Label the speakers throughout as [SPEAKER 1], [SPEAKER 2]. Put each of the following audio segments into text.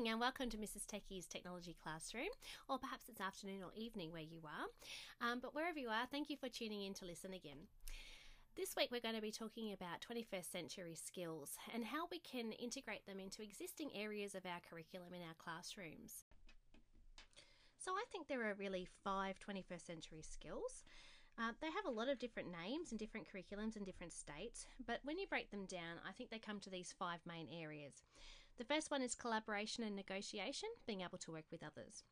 [SPEAKER 1] morning and welcome to Mrs. Techie's Technology Classroom, or perhaps it's afternoon or evening where you are. Um, but wherever you are, thank you for tuning in to listen again. This week, we're going to be talking about 21st century skills and how we can integrate them into existing areas of our curriculum in our classrooms. So, I think there are really five 21st century skills. Uh, they have a lot of different names and different curriculums in different states, but when you break them down, I think they come to these five main areas. The first one is collaboration and negotiation, being able to work with others.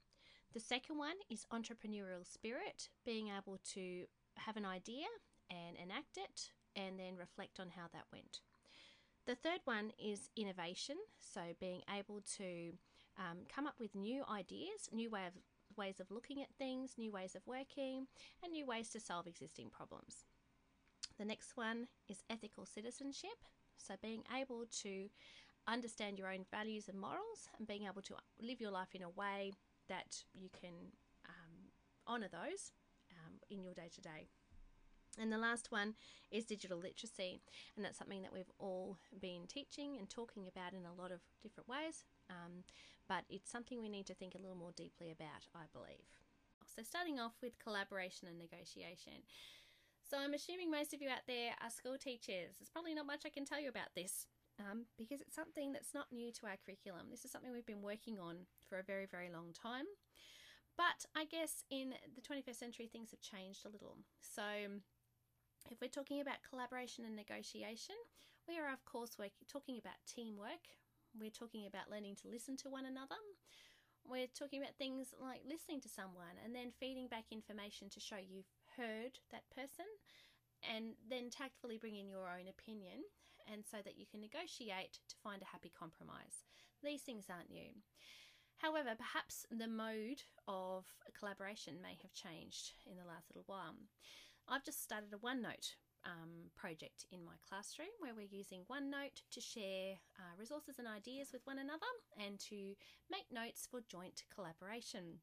[SPEAKER 1] The second one is entrepreneurial spirit, being able to have an idea and enact it and then reflect on how that went. The third one is innovation, so being able to um, come up with new ideas, new way of ways of looking at things, new ways of working, and new ways to solve existing problems. The next one is ethical citizenship, so being able to understand your own values and morals and being able to live your life in a way that you can um, honour those um, in your day to day. And the last one is digital literacy, and that's something that we've all been teaching and talking about in a lot of different ways, um, but it's something we need to think a little more deeply about, I believe. So, starting off with collaboration and negotiation. So, I'm assuming most of you out there are school teachers. There's probably not much I can tell you about this. Um, because it's something that's not new to our curriculum. This is something we've been working on for a very, very long time. But I guess in the 21st century, things have changed a little. So, if we're talking about collaboration and negotiation, we are, of course, talking about teamwork, we're talking about learning to listen to one another. We're talking about things like listening to someone and then feeding back information to show you've heard that person and then tactfully bring in your own opinion and so that you can negotiate to find a happy compromise. These things aren't new. However, perhaps the mode of collaboration may have changed in the last little while. I've just started a OneNote um, project in my classroom where we're using OneNote to share uh, resources and ideas with one another and to make notes for joint collaboration.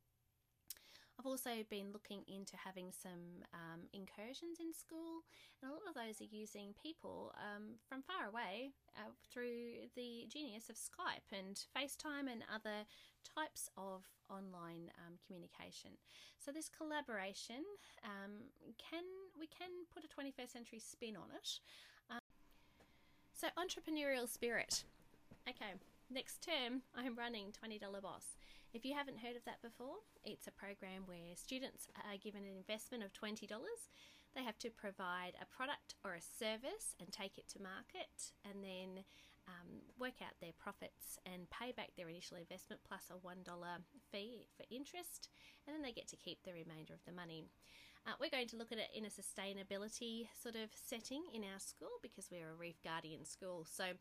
[SPEAKER 1] I've also been looking into having some um, incursions in school, and a lot of those are using people um, from far away uh, through the genius of Skype and FaceTime and other types of online um, communication. So this collaboration um, can we can put a 21st century spin on it. Um, so entrepreneurial spirit. Okay, Next term, I'm running $20 Boss. If you haven't heard of that before, it's a program where students are given an investment of $20. They have to provide a product or a service and take it to market, and then um, work out their profits and pay back their initial investment plus a $1 fee for interest, and then they get to keep the remainder of the money. Uh, we're going to look at it in a sustainability sort of setting in our school because we're a Reef Guardian school. So,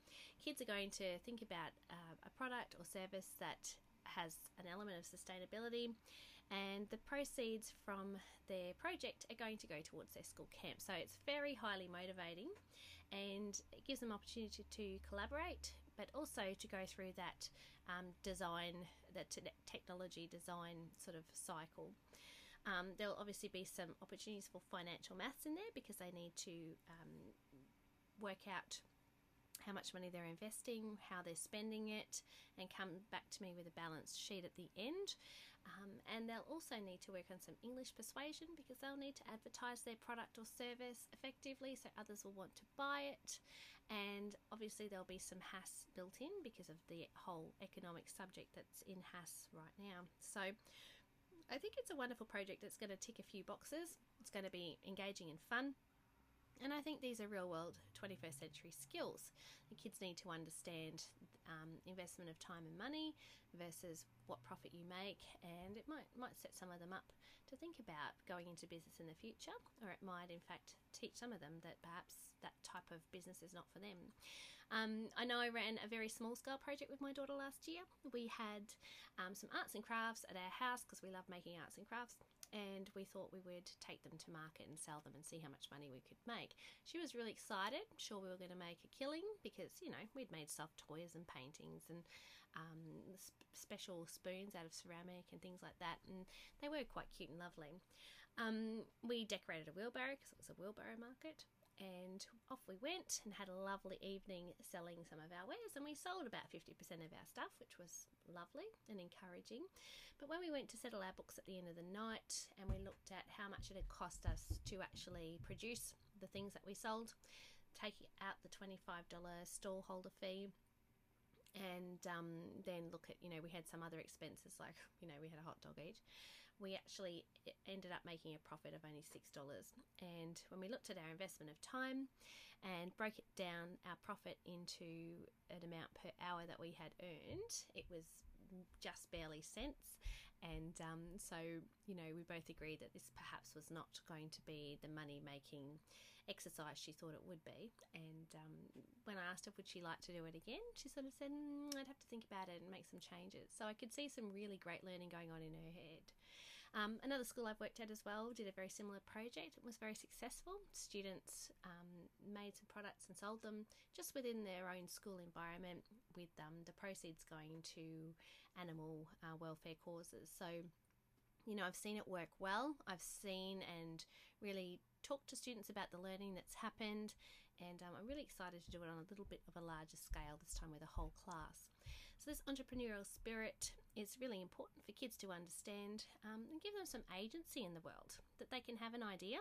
[SPEAKER 1] kids are going to think about uh, a product or service that has an element of sustainability, and the proceeds from their project are going to go towards their school camp. So it's very highly motivating and it gives them opportunity to collaborate, but also to go through that um, design, that technology design sort of cycle. Um, there'll obviously be some opportunities for financial maths in there because they need to um, work out how much money they're investing, how they're spending it, and come back to me with a balanced sheet at the end. Um, and they'll also need to work on some English persuasion because they'll need to advertise their product or service effectively so others will want to buy it. And obviously, there'll be some HASS built in because of the whole economic subject that's in HASS right now. So, I think it's a wonderful project that's going to tick a few boxes. It's going to be engaging and fun. And I think these are real world 21st century skills. The kids need to understand um, investment of time and money versus what profit you make, and it might might set some of them up to think about going into business in the future, or it might in fact teach some of them that perhaps that type of business is not for them. Um, I know I ran a very small scale project with my daughter last year. We had um, some arts and crafts at our house because we love making arts and crafts and we thought we would take them to market and sell them and see how much money we could make. She was really excited, sure we were going to make a killing because, you know, we'd made soft toys and paintings and um, special spoons out of ceramic and things like that, and they were quite cute and lovely. Um, we decorated a wheelbarrow because it was a wheelbarrow market. And off we went and had a lovely evening selling some of our wares. And we sold about 50% of our stuff, which was lovely and encouraging. But when we went to settle our books at the end of the night and we looked at how much it had cost us to actually produce the things that we sold, take out the $25 stallholder fee, and um, then look at, you know, we had some other expenses like, you know, we had a hot dog each we actually ended up making a profit of only $6. And when we looked at our investment of time and broke it down, our profit into an amount per hour that we had earned, it was just barely cents. And um, so, you know, we both agreed that this perhaps was not going to be the money making exercise she thought it would be. And um, when I asked her, would she like to do it again, she sort of said, mm, I'd have to think about it and make some changes. So I could see some really great learning going on in her head. Um, another school I've worked at as well did a very similar project. It was very successful. Students um, made some products and sold them just within their own school environment, with um, the proceeds going to animal uh, welfare causes. So, you know, I've seen it work well. I've seen and really talked to students about the learning that's happened, and um, I'm really excited to do it on a little bit of a larger scale this time with a whole class. So, this entrepreneurial spirit is really important for kids to understand um, and give them some agency in the world that they can have an idea,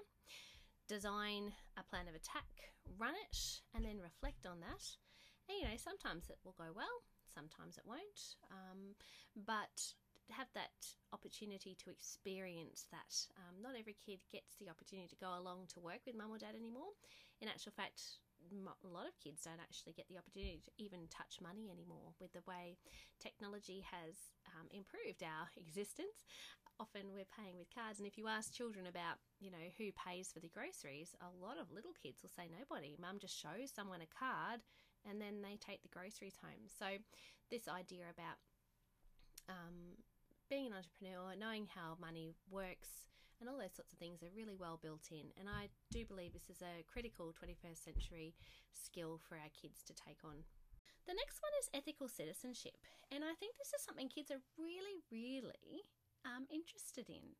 [SPEAKER 1] design a plan of attack, run it, and then reflect on that. And you know, sometimes it will go well, sometimes it won't, um, but have that opportunity to experience that. Um, not every kid gets the opportunity to go along to work with mum or dad anymore. In actual fact, a lot of kids don't actually get the opportunity to even touch money anymore with the way technology has um, improved our existence. Often we're paying with cards, and if you ask children about, you know, who pays for the groceries, a lot of little kids will say nobody. Mum just shows someone a card and then they take the groceries home. So, this idea about um, being an entrepreneur, knowing how money works, and all those sorts of things are really well built in. And I do believe this is a critical 21st century skill for our kids to take on. The next one is ethical citizenship, and I think this is something kids are really, really um, interested in.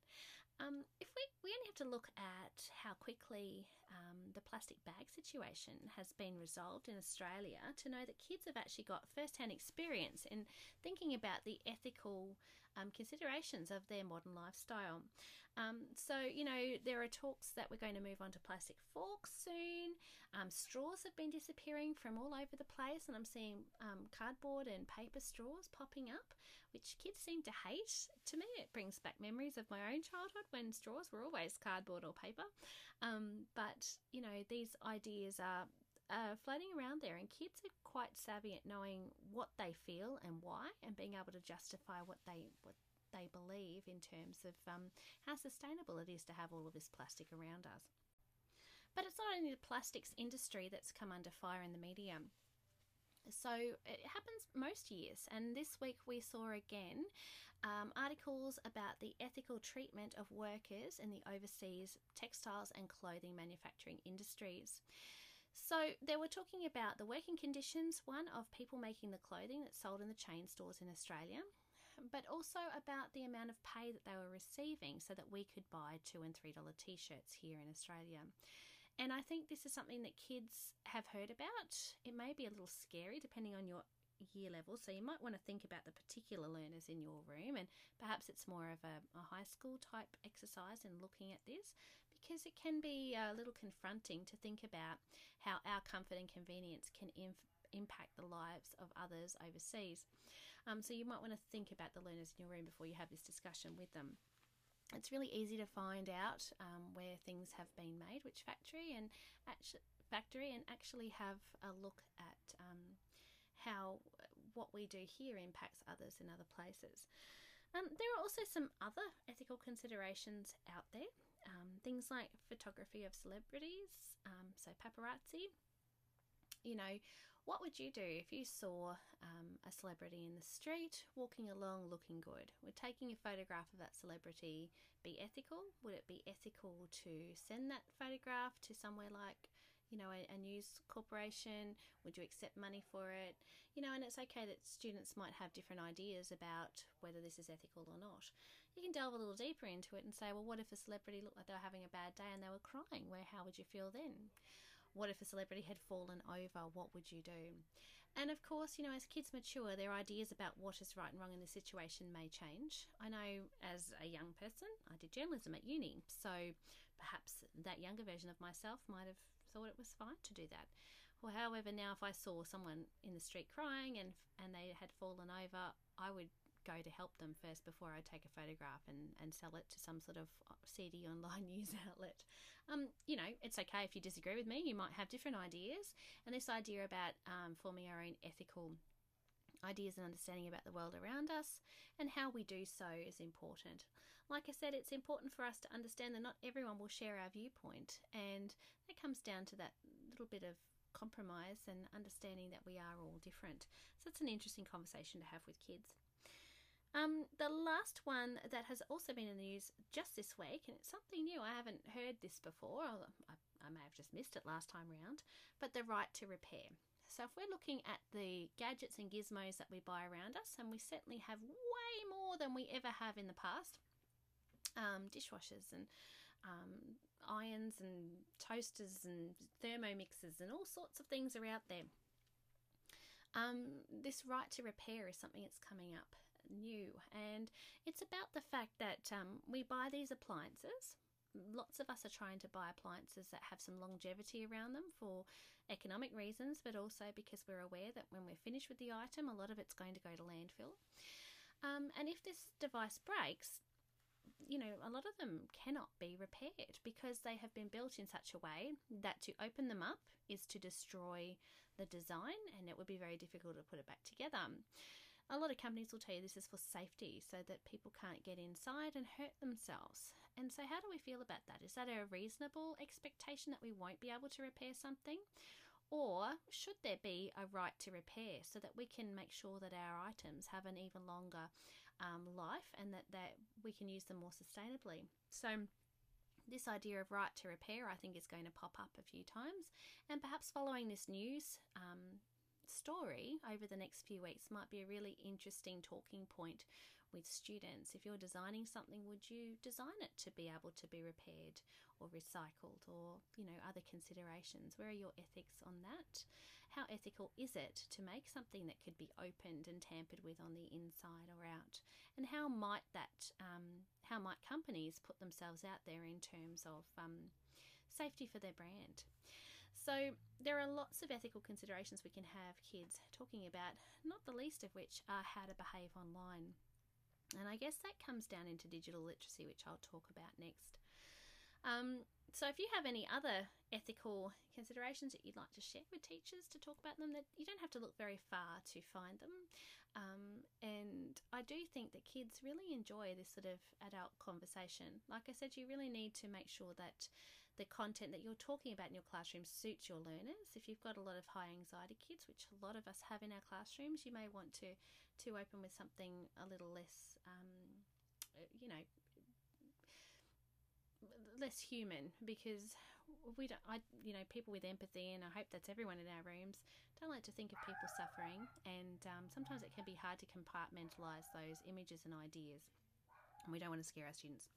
[SPEAKER 1] Um, if we, we only have to look at how quickly um, the plastic bag situation has been resolved in Australia to know that kids have actually got first hand experience in thinking about the ethical um, considerations of their modern lifestyle. Um, so, you know, there are talks that we're going to move on to plastic forks soon. Um, straws have been disappearing from all over the place, and I'm seeing um, cardboard and paper straws popping up, which kids seem to hate. To me, it brings back memories of my own childhood when straws were always cardboard or paper. Um, but, you know, these ideas are uh, floating around there, and kids are quite savvy at knowing what they feel and why, and being able to justify what they what they believe in terms of um, how sustainable it is to have all of this plastic around us. But it's not only the plastics industry that's come under fire in the media. So it happens most years, and this week we saw again um, articles about the ethical treatment of workers in the overseas textiles and clothing manufacturing industries. So they were talking about the working conditions, one of people making the clothing that's sold in the chain stores in Australia, but also about the amount of pay that they were receiving so that we could buy two and three dollar t shirts here in Australia. And I think this is something that kids have heard about. It may be a little scary depending on your year level, so you might want to think about the particular learners in your room, and perhaps it's more of a, a high school type exercise in looking at this because it can be uh, a little confronting to think about how our comfort and convenience can inf- impact the lives of others overseas. Um, so you might want to think about the learners in your room before you have this discussion with them. It's really easy to find out um, where things have been made, which factory, and actually factory, and actually have a look at um, how what we do here impacts others in other places. Um, there are also some other ethical considerations out there, um, things like photography of celebrities, um, so paparazzi. You know, what would you do if you saw um, a celebrity in the street walking along looking good? Would taking a photograph of that celebrity be ethical? Would it be ethical to send that photograph to somewhere like, you know, a, a news corporation? Would you accept money for it? You know, and it's okay that students might have different ideas about whether this is ethical or not. you can delve a little deeper into it and say, well, what if a celebrity looked like they were having a bad day and they were crying? Where how would you feel then? What if a celebrity had fallen over? What would you do? And of course, you know, as kids mature, their ideas about what is right and wrong in the situation may change. I know as a young person, I did journalism at uni, so perhaps that younger version of myself might have thought it was fine to do that. Well, however, now if I saw someone in the street crying and and they had fallen over, I would go to help them first before I take a photograph and, and sell it to some sort of seedy online news outlet. Um, you know, it's okay if you disagree with me. You might have different ideas. And this idea about um, forming our own ethical ideas and understanding about the world around us and how we do so is important. Like I said, it's important for us to understand that not everyone will share our viewpoint, and that comes down to that little bit of compromise and understanding that we are all different. So it's an interesting conversation to have with kids. Um, the last one that has also been in the news just this week, and it's something new, I haven't heard this before, I, I may have just missed it last time round, but the right to repair. So, if we're looking at the gadgets and gizmos that we buy around us, and we certainly have way more than we ever have in the past um, dishwashers and um, irons and toasters and thermomixers and all sorts of things are out there. Um, this right to repair is something that's coming up new. And it's about the fact that um, we buy these appliances. Lots of us are trying to buy appliances that have some longevity around them for economic reasons, but also because we're aware that when we're finished with the item, a lot of it's going to go to landfill. Um, and if this device breaks, you know, a lot of them cannot be repaired because they have been built in such a way that to open them up is to destroy the design and it would be very difficult to put it back together. A lot of companies will tell you this is for safety so that people can't get inside and hurt themselves. And so, how do we feel about that? Is that a reasonable expectation that we won't be able to repair something? Or should there be a right to repair so that we can make sure that our items have an even longer um, life and that, that we can use them more sustainably? So, this idea of right to repair, I think, is going to pop up a few times. And perhaps following this news um, story over the next few weeks might be a really interesting talking point with students. If you're designing something, would you design it to be able to be repaired or recycled or, you know, other considerations? Where are your ethics on that? How ethical is it to make something that could be opened and tampered with on the inside or out? And how might that, um, how might companies put themselves out there in terms of um, safety for their brand? So, there are lots of ethical considerations we can have kids talking about, not the least of which are how to behave online. And I guess that comes down into digital literacy, which I'll talk about next. Um, so, if you have any other ethical considerations that you'd like to share with teachers to talk about them, that you don't have to look very far to find them. Um, and I do think that kids really enjoy this sort of adult conversation. Like I said, you really need to make sure that the content that you're talking about in your classroom suits your learners. If you've got a lot of high anxiety kids, which a lot of us have in our classrooms, you may want to to open with something a little less, um, you know, less human because we don't. I you know people with empathy, and I hope that's everyone in our rooms. Don't like to think of people suffering, and um, sometimes it can be hard to compartmentalize those images and ideas. And we don't want to scare our students.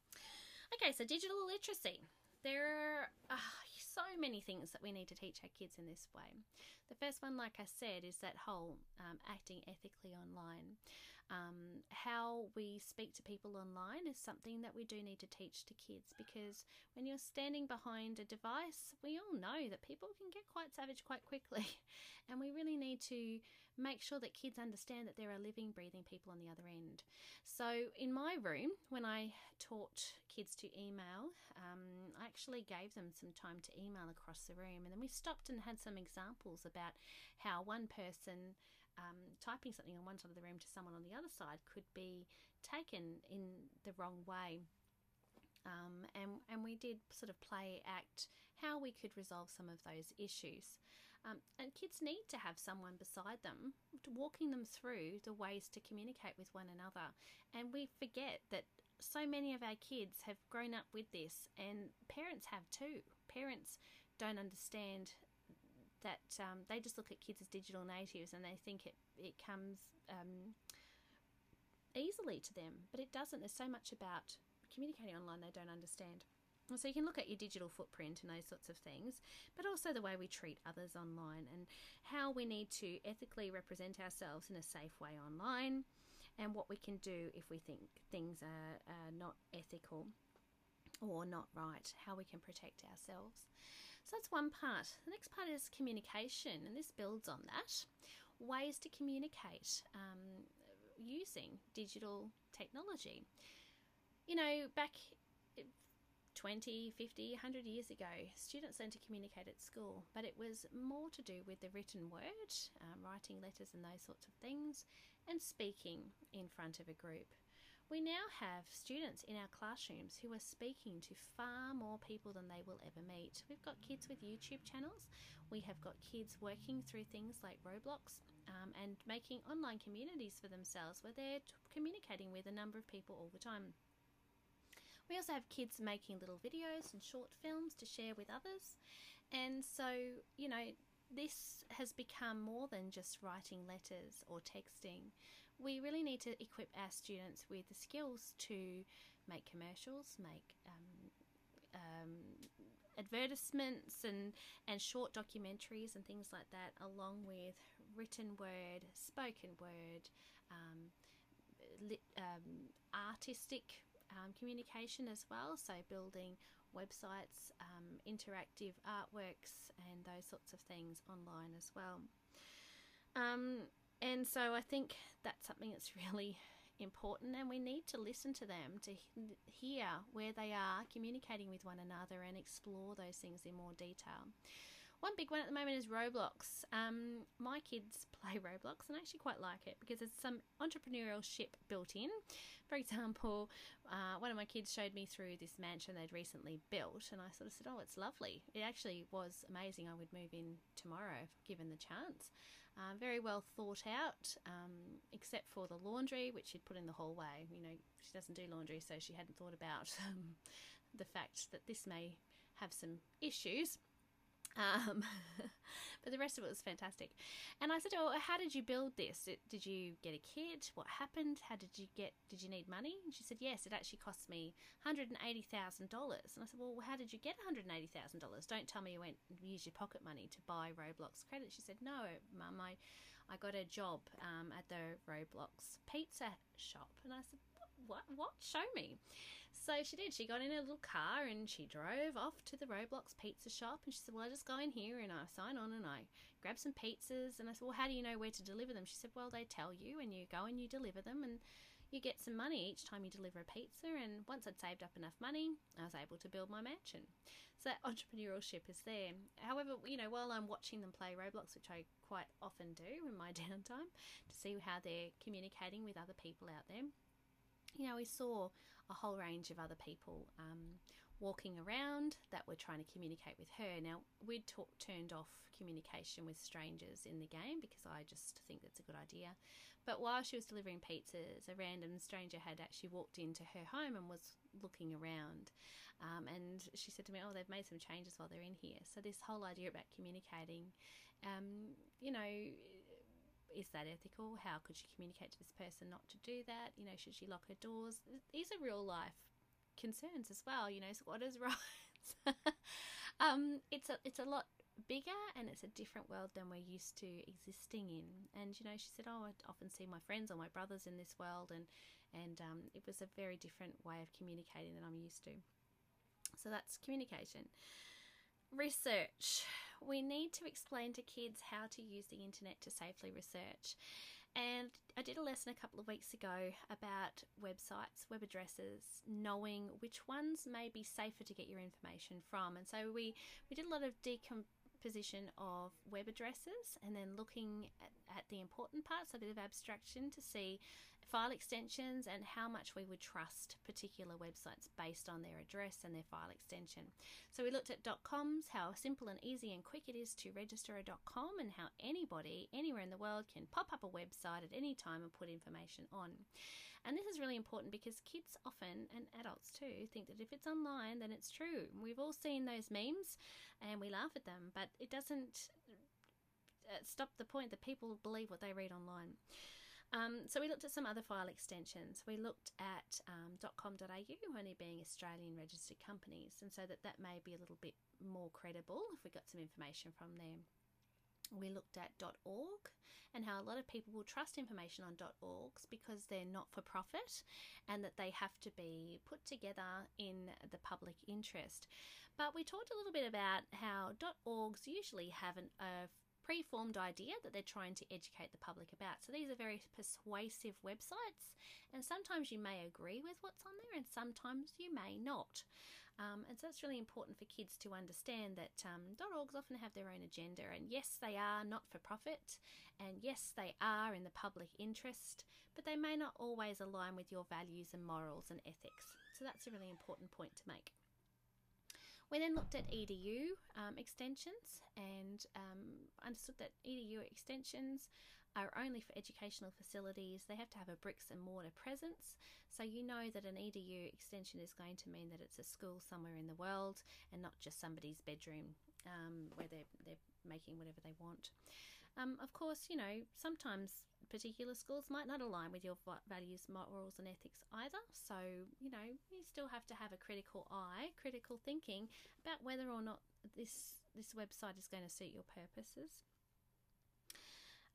[SPEAKER 1] Okay, so digital literacy there are so many things that we need to teach our kids in this way. The first one, like I said, is that whole um, acting ethically online. Um, how we speak to people online is something that we do need to teach to kids because when you're standing behind a device, we all know that people can get quite savage quite quickly. And we really need to make sure that kids understand that there are living, breathing people on the other end. So, in my room, when I taught kids to email, um, I actually gave them some time to email across the room. And then we stopped and had some examples about how one person um, typing something on one side of the room to someone on the other side could be taken in the wrong way. Um, and, and we did sort of play act how we could resolve some of those issues. Um, and kids need to have someone beside them, walking them through the ways to communicate with one another. And we forget that so many of our kids have grown up with this, and parents have too. Parents don't understand that um, they just look at kids as digital natives and they think it, it comes um, easily to them, but it doesn't. There's so much about communicating online they don't understand. So you can look at your digital footprint and those sorts of things, but also the way we treat others online and how we need to ethically represent ourselves in a safe way online and what we can do if we think things are, are not ethical or not right, how we can protect ourselves. So that's one part. The next part is communication, and this builds on that. Ways to communicate um, using digital technology. You know, back 20, 50, 100 years ago, students learned to communicate at school, but it was more to do with the written word, um, writing letters and those sorts of things, and speaking in front of a group. We now have students in our classrooms who are speaking to far more people than they will ever meet. We've got kids with YouTube channels, we have got kids working through things like Roblox um, and making online communities for themselves where they're t- communicating with a number of people all the time. We also have kids making little videos and short films to share with others. And so, you know, this has become more than just writing letters or texting. We really need to equip our students with the skills to make commercials, make um, um, advertisements and, and short documentaries and things like that, along with written word, spoken word, um, lit, um, artistic um, communication as well. So, building websites, um, interactive artworks, and those sorts of things online as well. Um, and so, I think that's something that's really important, and we need to listen to them to hear where they are communicating with one another and explore those things in more detail. One big one at the moment is Roblox. Um, my kids play Roblox and I actually quite like it because there's some entrepreneurship built in. For example, uh, one of my kids showed me through this mansion they'd recently built, and I sort of said, Oh, it's lovely. It actually was amazing. I would move in tomorrow given the chance. Uh, very well thought out, um, except for the laundry, which she'd put in the hallway. You know, she doesn't do laundry, so she hadn't thought about um, the fact that this may have some issues. Um, but the rest of it was fantastic. And I said, "Oh, how did you build this? Did you get a kit? What happened? How did you get? Did you need money?" And she said, "Yes, it actually cost me hundred and eighty thousand dollars." And I said, "Well, how did you get hundred and eighty thousand dollars? Don't tell me you went and used your pocket money to buy Roblox credit." She said, "No, Mum, I, I got a job um, at the Roblox pizza shop." And I said, "What? What? Show me." So she did. She got in a little car and she drove off to the Roblox pizza shop. And she said, Well, I just go in here and I sign on and I grab some pizzas. And I said, Well, how do you know where to deliver them? She said, Well, they tell you and you go and you deliver them and you get some money each time you deliver a pizza. And once I'd saved up enough money, I was able to build my mansion. So that entrepreneurship is there. However, you know, while I'm watching them play Roblox, which I quite often do in my downtime to see how they're communicating with other people out there, you know, we saw a whole range of other people um, walking around that were trying to communicate with her. Now, we'd turned off communication with strangers in the game because I just think that's a good idea. But while she was delivering pizzas, a random stranger had actually walked into her home and was looking around. Um, and she said to me, Oh, they've made some changes while they're in here. So, this whole idea about communicating, um, you know, is that ethical? How could she communicate to this person not to do that? You know, should she lock her doors? These are real life concerns as well. You know, so what is right? um, it's a it's a lot bigger and it's a different world than we're used to existing in. And you know, she said, "Oh, I often see my friends or my brothers in this world," and and um, it was a very different way of communicating than I'm used to. So that's communication. Research we need to explain to kids how to use the internet to safely research. And I did a lesson a couple of weeks ago about websites, web addresses, knowing which ones may be safer to get your information from. And so we, we did a lot of decomposition of web addresses and then looking at, at the important parts, a bit of abstraction to see file extensions and how much we would trust particular websites based on their address and their file extension. So we looked at .coms, how simple and easy and quick it is to register a .com and how anybody anywhere in the world can pop up a website at any time and put information on. And this is really important because kids often, and adults too, think that if it's online, then it's true. We've all seen those memes and we laugh at them, but it doesn't uh, stop the point that people believe what they read online. Um, so we looked at some other file extensions. We looked at um, .com.au only being Australian registered companies, and so that that may be a little bit more credible if we got some information from there. We looked at .org and how a lot of people will trust information on .orgs because they're not for profit and that they have to be put together in the public interest. But we talked a little bit about how .orgs usually have an, a pre-formed idea that they're trying to educate the public about. So these are very persuasive websites, and sometimes you may agree with what's on there, and sometimes you may not. Um, and so it's really important for kids to understand that um, .orgs often have their own agenda, and yes, they are not for profit, and yes, they are in the public interest, but they may not always align with your values and morals and ethics. So that's a really important point to make. We then looked at EDU um, extensions and um, understood that EDU extensions are only for educational facilities. They have to have a bricks and mortar presence. So you know that an EDU extension is going to mean that it's a school somewhere in the world and not just somebody's bedroom um, where they're, they're making whatever they want. Um, of course, you know, sometimes particular schools might not align with your values, morals, and ethics either. So, you know, you still have to have a critical eye, critical thinking about whether or not this this website is going to suit your purposes.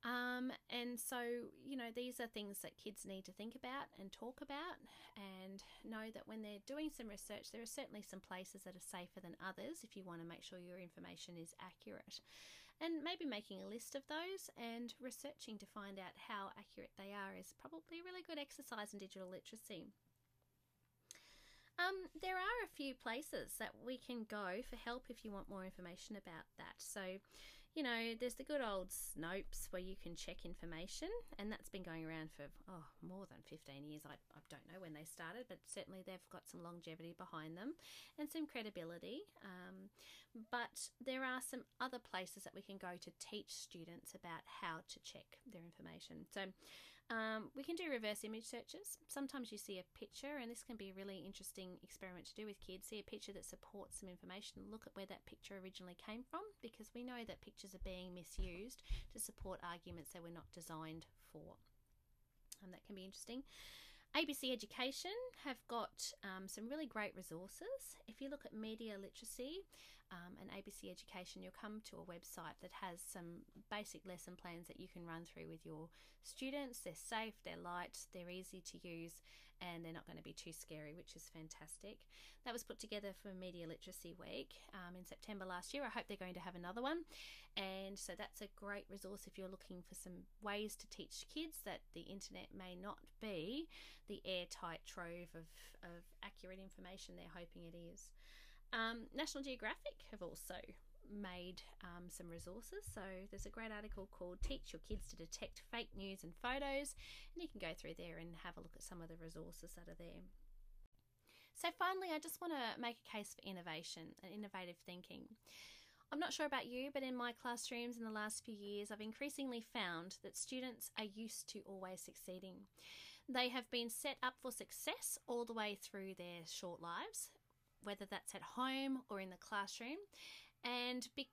[SPEAKER 1] Um, and so, you know, these are things that kids need to think about and talk about, and know that when they're doing some research, there are certainly some places that are safer than others if you want to make sure your information is accurate and maybe making a list of those and researching to find out how accurate they are is probably a really good exercise in digital literacy. Um, there are a few places that we can go for help if you want more information about that. So, you know, there's the good old Snopes where you can check information, and that's been going around for oh more than 15 years. I, I don't know when they started, but certainly they've got some longevity behind them and some credibility. Um, but there are some other places that we can go to teach students about how to check their information. So um, we can do reverse image searches. Sometimes you see a picture, and this can be a really interesting experiment to do with kids. See a picture that supports some information, look at where that picture originally came from, because we know that pictures are being misused to support arguments that were not designed for. Um, that can be interesting. ABC Education have got um, some really great resources. If you look at media literacy, um, and ABC Education, you'll come to a website that has some basic lesson plans that you can run through with your students. They're safe, they're light, they're easy to use, and they're not going to be too scary, which is fantastic. That was put together for Media Literacy Week um, in September last year. I hope they're going to have another one. And so that's a great resource if you're looking for some ways to teach kids that the internet may not be the airtight trove of, of accurate information they're hoping it is. Um, National Geographic have also made um, some resources. So there's a great article called Teach Your Kids to Detect Fake News and Photos, and you can go through there and have a look at some of the resources that are there. So, finally, I just want to make a case for innovation and innovative thinking. I'm not sure about you, but in my classrooms in the last few years, I've increasingly found that students are used to always succeeding. They have been set up for success all the way through their short lives, whether that's at home or in the classroom. And be-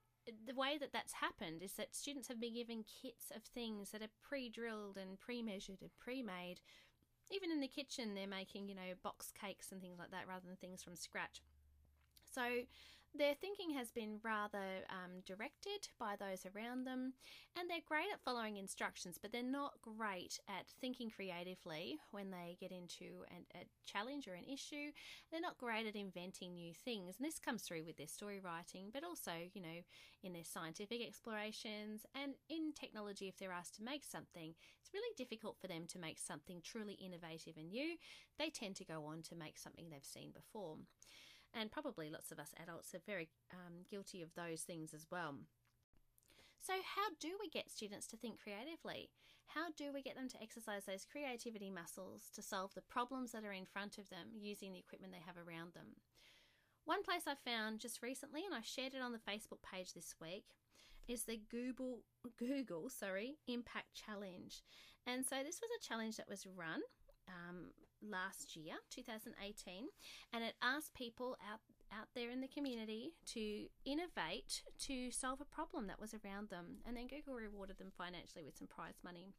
[SPEAKER 1] the way that that's happened is that students have been given kits of things that are pre drilled and pre measured and pre made. Even in the kitchen, they're making, you know, box cakes and things like that rather than things from scratch. So their thinking has been rather um, directed by those around them, and they're great at following instructions, but they're not great at thinking creatively when they get into an, a challenge or an issue. They're not great at inventing new things, and this comes through with their story writing, but also, you know, in their scientific explorations and in technology. If they're asked to make something, it's really difficult for them to make something truly innovative and new. They tend to go on to make something they've seen before and probably lots of us adults are very um, guilty of those things as well. So, how do we get students to think creatively? How do we get them to exercise those creativity muscles to solve the problems that are in front of them using the equipment they have around them? One place I found just recently, and I shared it on the Facebook page this week, is the Google Google sorry Impact Challenge. And so this was a challenge that was run um, last year, 2018, and it asked people out out there in the community to innovate to solve a problem that was around them. And then Google rewarded them financially with some prize money.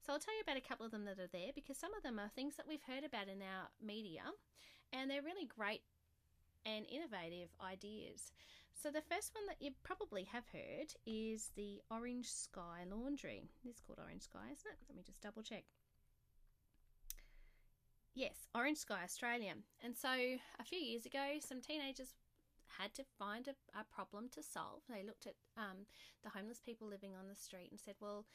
[SPEAKER 1] So I'll tell you about a couple of them that are there because some of them are things that we've heard about in our media and they're really great and innovative ideas. So the first one that you probably have heard is the Orange Sky Laundry. It's called Orange Sky, isn't it? Let me just double check. Yes, Orange Sky Australia. And so a few years ago, some teenagers had to find a, a problem to solve. They looked at um, the homeless people living on the street and said, well,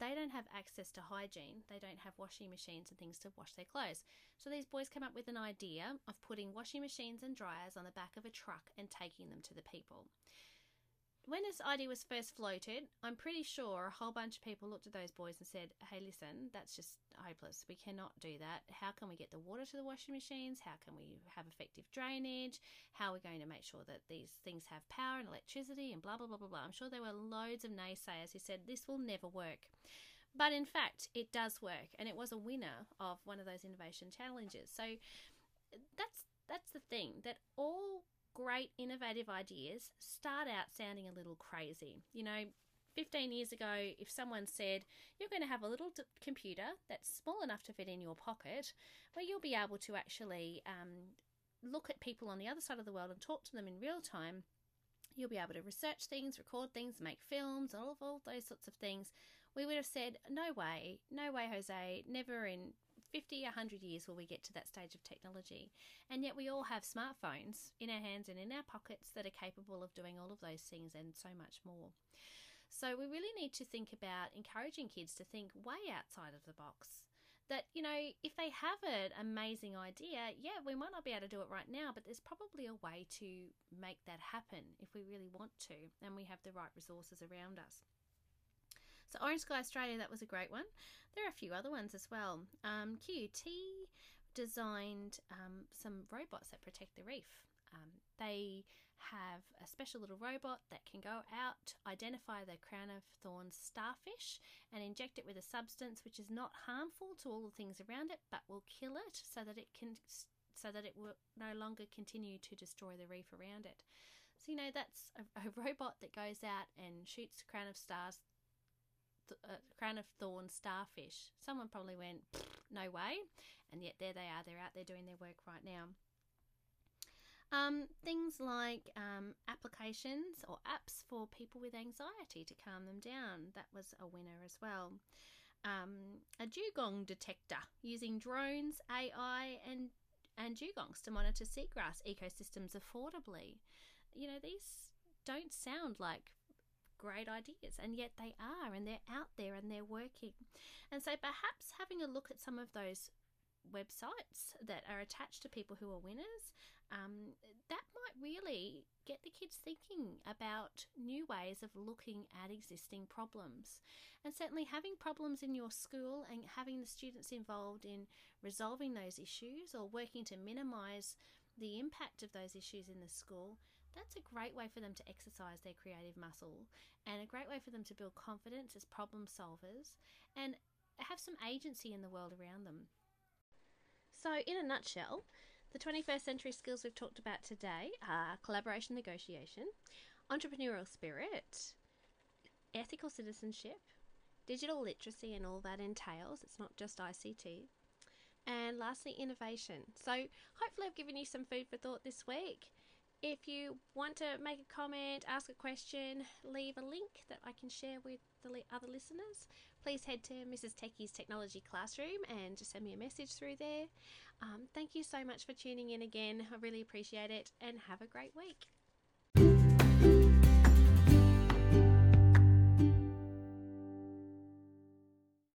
[SPEAKER 1] they don't have access to hygiene. They don't have washing machines and things to wash their clothes. So these boys came up with an idea of putting washing machines and dryers on the back of a truck and taking them to the people when this idea was first floated, I'm pretty sure a whole bunch of people looked at those boys and said, Hey, listen, that's just hopeless. We cannot do that. How can we get the water to the washing machines? How can we have effective drainage? How are we going to make sure that these things have power and electricity and blah, blah, blah, blah, blah? I'm sure there were loads of naysayers who said this will never work. But in fact, it does work, and it was a winner of one of those innovation challenges. So that's that's the thing that all great innovative ideas start out sounding a little crazy. You know, 15 years ago, if someone said, You're going to have a little d- computer that's small enough to fit in your pocket, where you'll be able to actually um, look at people on the other side of the world and talk to them in real time, you'll be able to research things, record things, make films, all of all those sorts of things. We would have said, No way, no way, Jose, never in 50, 100 years will we get to that stage of technology. And yet we all have smartphones in our hands and in our pockets that are capable of doing all of those things and so much more. So we really need to think about encouraging kids to think way outside of the box. That, you know, if they have an amazing idea, yeah, we might not be able to do it right now, but there's probably a way to make that happen if we really want to and we have the right resources around us. So Orange Sky Australia, that was a great one. There are a few other ones as well. Um, QUT designed um, some robots that protect the reef. Um, they have a special little robot that can go out, identify the crown of thorns starfish, and inject it with a substance which is not harmful to all the things around it, but will kill it so that it can so that it will no longer continue to destroy the reef around it. So you know that's a, a robot that goes out and shoots crown of stars th- uh, crown of thorns starfish. Someone probably went, no way. And yet there they are. They're out there doing their work right now. Um, things like um, applications or apps for people with anxiety to calm them down. That was a winner as well. Um, a dugong detector using drones, AI, and and dugongs to monitor seagrass ecosystems affordably. You know, these don't sound like great ideas, and yet they are, and they're out there and they're working. And so perhaps having a look at some of those websites that are attached to people who are winners, um, that might really get the kids thinking about new ways of looking at existing problems. And certainly having problems in your school and having the students involved in resolving those issues or working to minimize the impact of those issues in the school that's a great way for them to exercise their creative muscle and a great way for them to build confidence as problem solvers and have some agency in the world around them. So, in a nutshell, the 21st century skills we've talked about today are collaboration negotiation, entrepreneurial spirit, ethical citizenship, digital literacy and all that entails. It's not just ICT. And lastly, innovation. So, hopefully, I've given you some food for thought this week. If you want to make a comment, ask a question, leave a link that I can share with the other listeners, please head to Mrs. Techie's Technology Classroom and just send me a message through there. Um, thank you so much for tuning in again. I really appreciate it and have a great week.